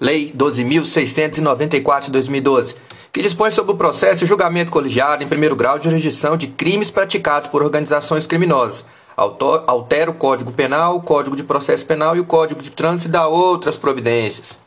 Lei 12.694 de 2012, que dispõe sobre o processo e julgamento colegiado em primeiro grau de jurisdição de crimes praticados por organizações criminosas. Altera o Código Penal, o Código de Processo Penal e o Código de Trânsito e dá outras providências.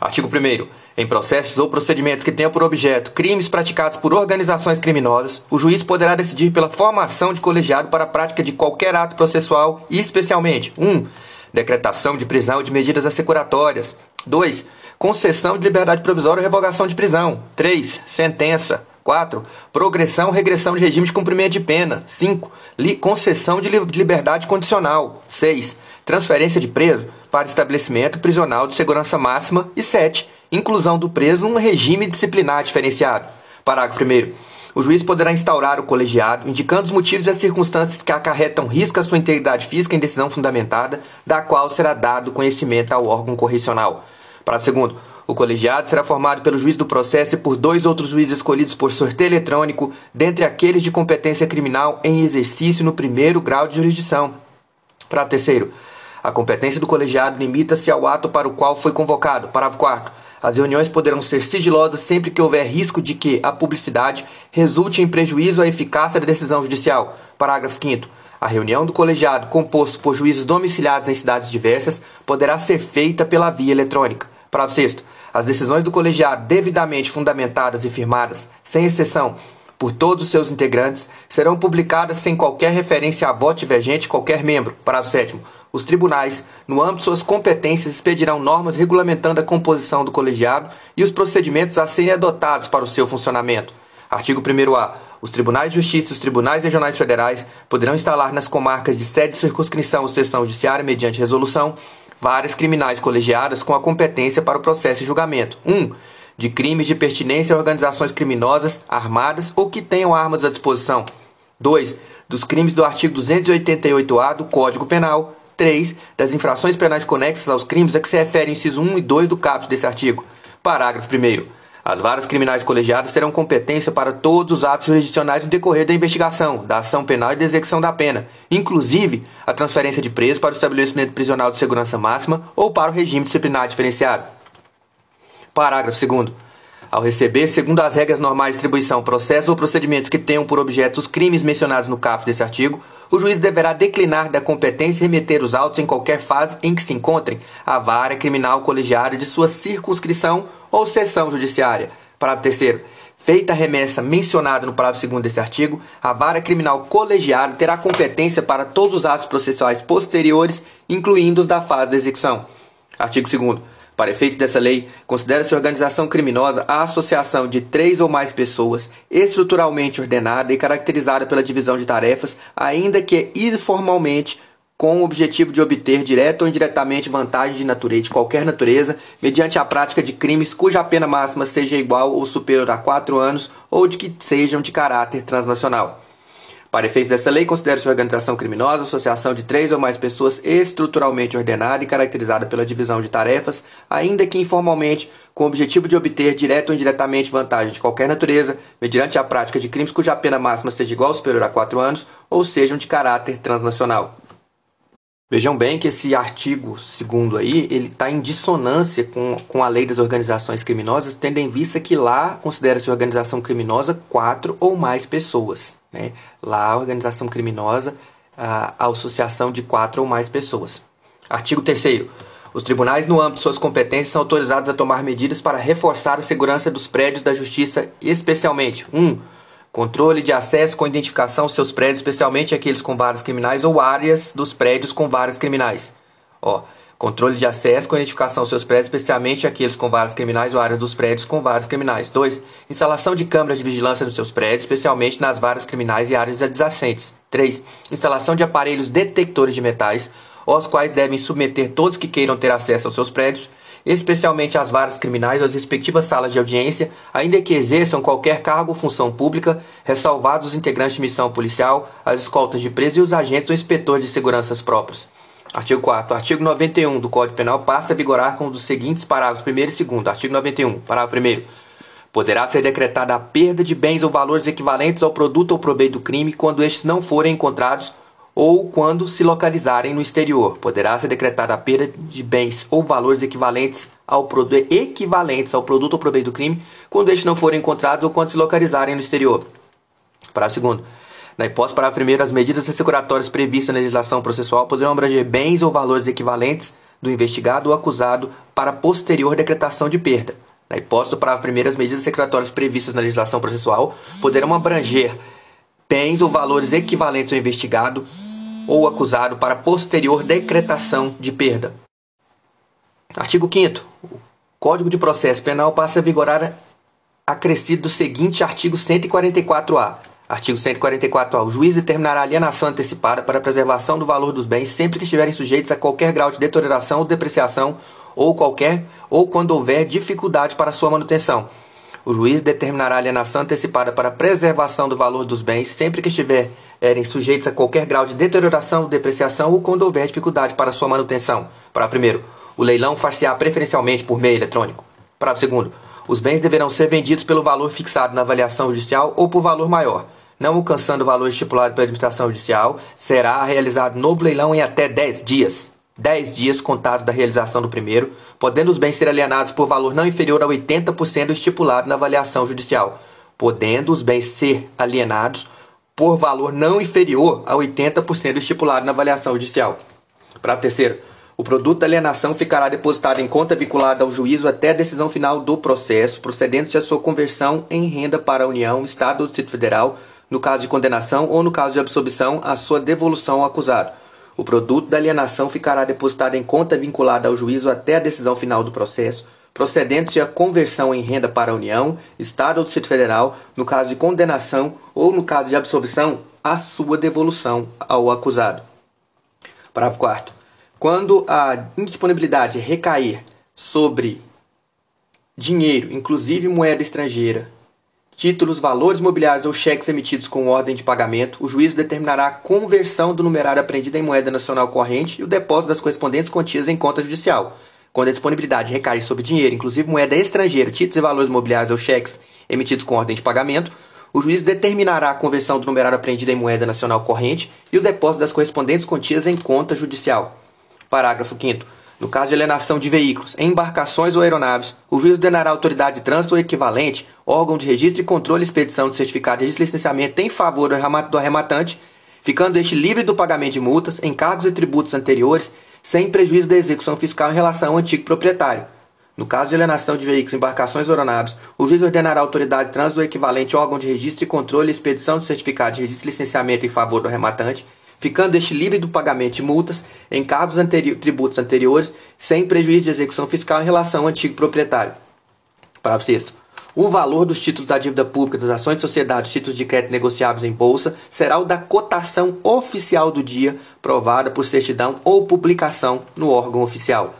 Artigo 1 em processos ou procedimentos que tenham por objeto crimes praticados por organizações criminosas, o juiz poderá decidir pela formação de colegiado para a prática de qualquer ato processual e, especialmente, 1. Um, decretação de prisão de medidas assecuratórias. 2. Concessão de liberdade provisória ou revogação de prisão. 3. Sentença. 4. Progressão ou regressão de regime de cumprimento de pena. 5. Li concessão de liberdade condicional. 6. Transferência de preso para estabelecimento prisional de segurança máxima. E 7 inclusão do preso num regime disciplinar diferenciado. Parágrafo 1. O juiz poderá instaurar o colegiado, indicando os motivos e as circunstâncias que acarretam risco à sua integridade física em decisão fundamentada, da qual será dado conhecimento ao órgão correcional. Parágrafo 2. O colegiado será formado pelo juiz do processo e por dois outros juízes escolhidos por sorteio eletrônico, dentre aqueles de competência criminal em exercício no primeiro grau de jurisdição. Parágrafo 3. A competência do colegiado limita-se ao ato para o qual foi convocado. Parágrafo 4. As reuniões poderão ser sigilosas sempre que houver risco de que a publicidade resulte em prejuízo à eficácia da decisão judicial. Parágrafo 5 a reunião do colegiado, composto por juízes domiciliados em cidades diversas, poderá ser feita pela via eletrônica. Parágrafo 6 As decisões do colegiado devidamente fundamentadas e firmadas, sem exceção, por todos os seus integrantes, serão publicadas sem qualquer referência a voto divergente de qualquer membro. Parágrafo 7 os tribunais, no âmbito de suas competências, expedirão normas regulamentando a composição do colegiado e os procedimentos a serem adotados para o seu funcionamento. Artigo 1a. Os tribunais de justiça e os tribunais regionais federais poderão instalar nas comarcas de sede de circunscrição ou seção judiciária, mediante resolução, várias criminais colegiadas com a competência para o processo e julgamento. 1. Um, de crimes de pertinência a organizações criminosas armadas ou que tenham armas à disposição. 2. Dos crimes do artigo 288-A do Código Penal. 3 das infrações penais conexas aos crimes a que se refere o inciso 1 e 2 do caput desse artigo. Parágrafo 1 as varas criminais colegiadas terão competência para todos os atos jurisdicionais no decorrer da investigação, da ação penal e da execução da pena, inclusive a transferência de preso para o estabelecimento prisional de segurança máxima ou para o regime disciplinar diferenciado. Parágrafo 2 ao receber, segundo as regras normais de distribuição, processos ou procedimentos que tenham por objeto os crimes mencionados no caput desse artigo, o juiz deverá declinar da competência e remeter os autos em qualquer fase em que se encontrem a vara criminal colegiada de sua circunscrição ou seção judiciária. Parágrafo terceiro. Feita a remessa mencionada no parágrafo 2 desse artigo, a vara criminal colegiada terá competência para todos os atos processuais posteriores, incluindo os da fase da execução. Artigo 2 para efeito dessa lei, considera-se organização criminosa a associação de três ou mais pessoas, estruturalmente ordenada e caracterizada pela divisão de tarefas, ainda que informalmente, com o objetivo de obter direta ou indiretamente vantagem de, natureza, de qualquer natureza, mediante a prática de crimes cuja pena máxima seja igual ou superior a quatro anos ou de que sejam de caráter transnacional. Para efeitos dessa lei, considera-se organização criminosa associação de três ou mais pessoas estruturalmente ordenada e caracterizada pela divisão de tarefas, ainda que informalmente, com o objetivo de obter direta ou indiretamente vantagem de qualquer natureza, mediante a prática de crimes cuja pena máxima seja igual ou superior a quatro anos, ou sejam de caráter transnacional. Vejam bem que esse artigo segundo aí, ele está em dissonância com, com a lei das organizações criminosas, tendo em vista que lá considera-se organização criminosa quatro ou mais pessoas. Né? Lá, organização criminosa, a, associação de quatro ou mais pessoas. Artigo 3 os tribunais, no âmbito de suas competências, são autorizados a tomar medidas para reforçar a segurança dos prédios da Justiça, especialmente 1. Um, controle de acesso com identificação aos seus prédios, especialmente aqueles com varas criminais ou áreas dos prédios com varas criminais. Ó, Controle de acesso com identificação aos seus prédios, especialmente aqueles com varas criminais ou áreas dos prédios com varas criminais. 2. Instalação de câmeras de vigilância nos seus prédios, especialmente nas varas criminais e áreas adjacentes. 3. Instalação de aparelhos detectores de metais, aos quais devem submeter todos que queiram ter acesso aos seus prédios, especialmente as varas criminais ou as respectivas salas de audiência, ainda que exerçam qualquer cargo ou função pública, ressalvados os integrantes de missão policial, as escoltas de preso e os agentes ou inspetores de seguranças próprios. Artigo 4 Artigo 91 do Código Penal passa a vigorar com dos seguintes parágrafos 1 e 2 Artigo 91, parágrafo 1 Poderá ser decretada a perda de bens ou valores equivalentes ao produto ou proveito do crime quando estes não forem encontrados ou quando se localizarem no exterior. Poderá ser decretada a perda de bens ou valores equivalentes ao produto equivalentes ao produto ou proveito do crime quando estes não forem encontrados ou quando se localizarem no exterior. Parágrafo segundo. Na hipótese parágrafo primeiro, as medidas assecuratórias previstas na legislação processual poderão abranger bens ou valores equivalentes do investigado ou acusado para posterior decretação de perda. Na hipótese do parágrafo primeiro, as medidas assecuratórias previstas na legislação processual poderão abranger bens ou valores equivalentes ao investigado ou acusado para posterior decretação de perda. Artigo 5 O Código de Processo Penal passa a vigorar acrescido do seguinte artigo 144-A. Artigo 144-A. O juiz determinará alienação antecipada para preservação do valor dos bens sempre que estiverem sujeitos a qualquer grau de deterioração ou depreciação ou qualquer ou quando houver dificuldade para sua manutenção. O juiz determinará alienação antecipada para preservação do valor dos bens sempre que estiver erem sujeitos a qualquer grau de deterioração, depreciação ou quando houver dificuldade para sua manutenção. Para primeiro, o leilão far-se-á preferencialmente por meio eletrônico. Para segundo, os bens deverão ser vendidos pelo valor fixado na avaliação judicial ou por valor maior. Não alcançando o valor estipulado pela administração judicial, será realizado novo leilão em até 10 dias. 10 dias contados da realização do primeiro, podendo os bens ser alienados por valor não inferior a 80% estipulado na avaliação judicial. Podendo os bens ser alienados por valor não inferior a 80% estipulado na avaliação judicial. Para terceiro, o produto da alienação ficará depositado em conta vinculada ao juízo até a decisão final do processo, procedendo-se a sua conversão em renda para a União, Estado ou Distrito Federal, no caso de condenação ou no caso de absolvição, a sua devolução ao acusado. O produto da alienação ficará depositado em conta vinculada ao juízo até a decisão final do processo, procedendo-se a conversão em renda para a União, Estado ou Distrito Federal, no caso de condenação ou no caso de absolvição, a sua devolução ao acusado. Parágrafo 4. Quando a indisponibilidade recair sobre dinheiro, inclusive moeda estrangeira, títulos, valores mobiliários ou cheques emitidos com ordem de pagamento, o juízo determinará a conversão do numerário apreendido em moeda nacional corrente e o depósito das correspondentes quantias em conta judicial quando a disponibilidade recai sobre dinheiro, inclusive moeda estrangeira, títulos e valores mobiliários ou cheques emitidos com ordem de pagamento, o juiz determinará a conversão do numerário apreendido em moeda nacional corrente e o depósito das correspondentes quantias em conta judicial. Parágrafo 5 no caso de alienação de veículos, embarcações ou aeronaves, o juiz ordenará a autoridade de trânsito ou equivalente, órgão de registro e controle e expedição do certificado de licenciamento em favor do arrematante, ficando este livre do pagamento de multas, encargos e tributos anteriores sem prejuízo da execução fiscal em relação ao antigo proprietário. No caso de alienação de veículos, embarcações ou aeronaves, o juiz ordenará à autoridade de trânsito ou equivalente órgão de registro e controle e expedição do certificado de registro e licenciamento em favor do arrematante, ficando este livre do pagamento de multas, encargos anteri tributos anteriores, sem prejuízo de execução fiscal em relação ao antigo proprietário. Parágrafo 6 o valor dos títulos da dívida pública, das ações de sociedade, títulos de crédito negociáveis em bolsa, será o da cotação oficial do dia, provada por certidão ou publicação no órgão oficial.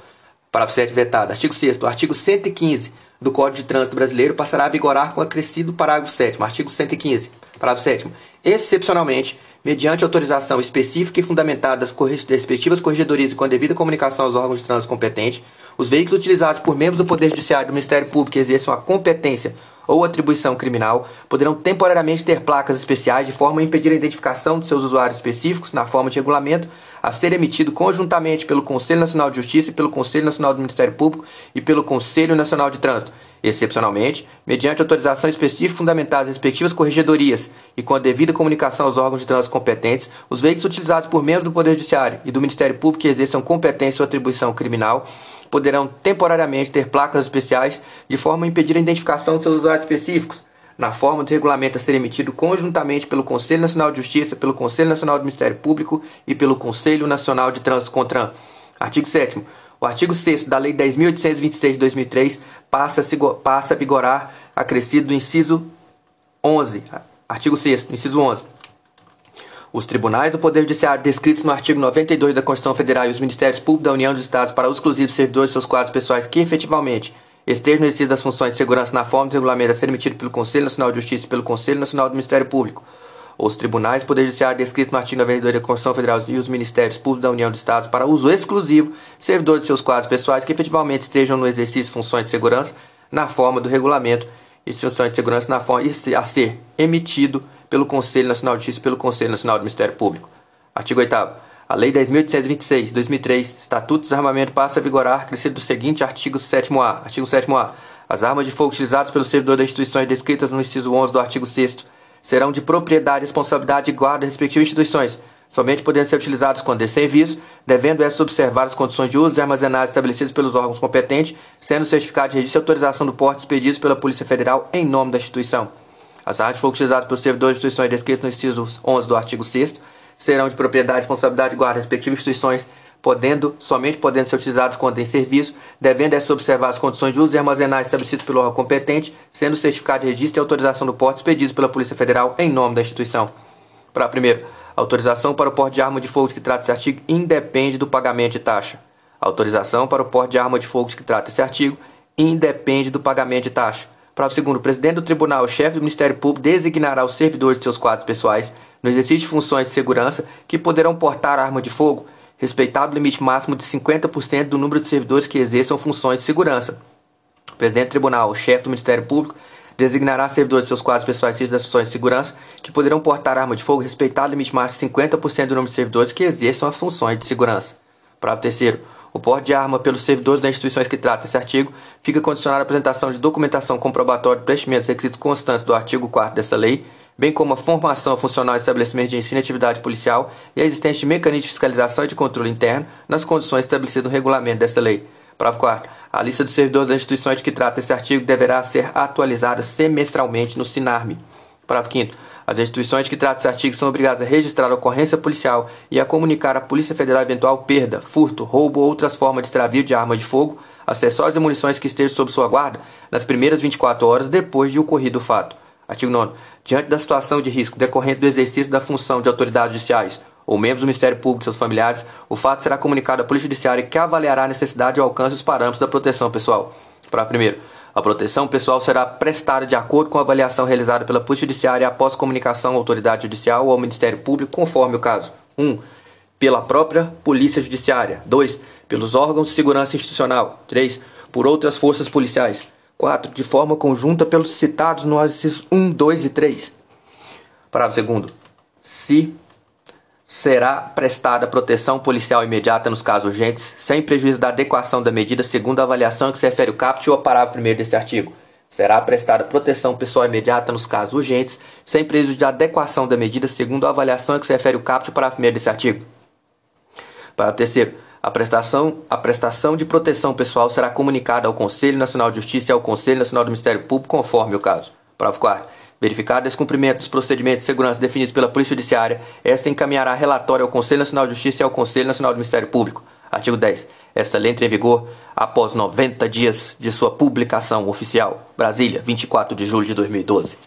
Parágrafo 7 vetado. Artigo 6 O artigo 115 do Código de Trânsito Brasileiro passará a vigorar com acrescido parágrafo 7 Artigo 115. Parágrafo 7 Excepcionalmente, mediante autorização específica e fundamentada das respectivas corregedorias e com a devida comunicação aos órgãos de trânsito competentes, os veículos utilizados por membros do Poder Judiciário e do Ministério Público que exerçam a competência ou atribuição criminal poderão temporariamente ter placas especiais de forma a impedir a identificação de seus usuários específicos na forma de regulamento a ser emitido conjuntamente pelo Conselho Nacional de Justiça e pelo Conselho Nacional do Ministério Público e pelo Conselho Nacional de Trânsito. Excepcionalmente, mediante autorização específica fundamentada nas respectivas corregedorias e com a devida comunicação aos órgãos de trânsito competentes, os veículos utilizados por membros do Poder Judiciário e do Ministério Público que exerçam competência ou atribuição criminal poderão temporariamente ter placas especiais de forma a impedir a identificação de seus usuários específicos, na forma do regulamento a ser emitido conjuntamente pelo Conselho Nacional de Justiça, pelo Conselho Nacional do Ministério Público e pelo Conselho Nacional de Trânsito CONTRAN. Artigo 7 O artigo 6 da Lei 10.826 de 2003 passa a, vigorar acrescido do inciso 11. Artigo 6 inciso 11. Os tribunais do Poder Judiciário descritos no artigo 92 da Constituição Federal e os Ministérios Públicos da União dos Estados para os exclusivos servidores de seus quadros pessoais que efetivamente estejam no exercício das funções de segurança na forma do regulamento a ser emitido pelo Conselho Nacional de Justiça e pelo Conselho Nacional do Ministério Público. Os tribunais do Poder Judiciário descritos no artigo 92 da Constituição Federal e os Ministérios Públicos da União dos Estados para uso exclusivo servidores de seus quadros pessoais que efetivamente estejam no exercício de funções de segurança na forma do regulamento e funções de segurança na forma a ser emitido pelo Conselho Nacional de Justiça e pelo Conselho Nacional do Ministério Público. Artigo 8 A Lei 10.826, 2003, Estatuto de Desarmamento passa a vigorar, crescido do seguinte artigo 7A. Artigo 7A. As armas de fogo utilizadas pelo servidor das instituições descritas no inciso 11 do artigo 6 serão de propriedade, responsabilidade e guarda das respectivas instituições, somente podendo ser utilizados quando de serviço, devendo essas observar as condições de uso e armazenagem estabelecidas pelos órgãos competentes, sendo certificado de registro e autorização do porte expedidos pela Polícia Federal em nome da instituição. As armas de fogo utilizadas pelos servidores de instituições descritas no inciso 11 do artigo 6 serão de propriedade, responsabilidade e guarda respectivas instituições, podendo, somente podendo ser utilizados quando em serviço, devendo essas observar as condições de uso e armazenagem estabelecidas pelo órgão competente, sendo certificado de registro e autorização do porte expedidos pela Polícia Federal em nome da instituição. Para primeiro, autorização para o porte de arma de fogo de que trata esse artigo independe do pagamento de taxa. Autorização para o porte de arma de fogo de que trata esse artigo independe do pagamento de taxa. Para o segundo, o presidente do tribunal, o chefe do Ministério Público, designará os servidores de seus quadros pessoais no exercício de funções de segurança que poderão portar arma de fogo, respeitado o limite máximo de 50% do número de servidores que exerçam funções de segurança. O presidente do tribunal, o chefe do Ministério Público, designará servidores de seus quadros pessoais das funções de segurança que poderão portar arma de fogo, respeitado o limite máximo de 50% do número de servidores que exerçam as funções de segurança. Parágrafo terceiro. O porte de arma pelos servidores das instituições que trata esse artigo fica condicionado à apresentação de documentação comprobatória de preenchimento dos requisitos constantes do artigo 4 dessa lei bem como a formação funcional de estabelecimentos de ensino e atividade policial e a existência de mecanismos de fiscalização e de controle interno nas condições estabelecidas no regulamento desta lei. Parágrafo 4. A lista dos servidores das instituições que trata esse artigo deverá ser atualizada semestralmente no SINARME. Parágrafo 5. As instituições que tratam esse artigo são obrigadas a registrar a ocorrência policial e a comunicar à Polícia Federal eventual perda, furto, roubo ou outras formas de extravio de arma de fogo, acessórios e munições que estejam sob sua guarda nas primeiras 24 horas depois de ocorrido o fato. Artigo 9. Diante da situação de risco decorrente do exercício da função de autoridades judiciais ou membros do Ministério Público e seus familiares, o fato será comunicado à Polícia Judiciária que avaliará a necessidade e o alcance dos parâmetros da proteção pessoal. Para primeiro, a proteção pessoal será prestada de acordo com a avaliação realizada pela Polícia Judiciária após comunicação à autoridade judicial ou ao Ministério Público, conforme o caso. 1. Um, pela própria Polícia Judiciária. 2. Pelos órgãos de segurança institucional. 3. Por outras forças policiais. 4. De forma conjunta pelos citados no incisos 1, 2 e 3. Parágrafo 2. Se será prestada proteção policial imediata nos casos urgentes, sem prejuízo da adequação da medida segundo a avaliação que se refere o caput ou ao parágrafo 1 deste artigo. Será prestada proteção pessoal imediata nos casos urgentes, sem prejuízo da adequação da medida segundo a avaliação que se refere o caput ou parágrafo 1 deste artigo. Parágrafo 3 a prestação, a prestação de proteção pessoal será comunicada ao Conselho Nacional de Justiça e ao Conselho Nacional do Ministério Público, conforme o caso. Parágrafo 4. Verificado o descumprimento dos procedimentos de segurança definidos pela Polícia Judiciária, esta encaminhará relatório ao Conselho Nacional de Justiça e ao Conselho Nacional do Ministério Público. Artigo 10. Esta lei entra em vigor após 90 dias de sua publicação oficial. Brasília, 24 de julho de 2012.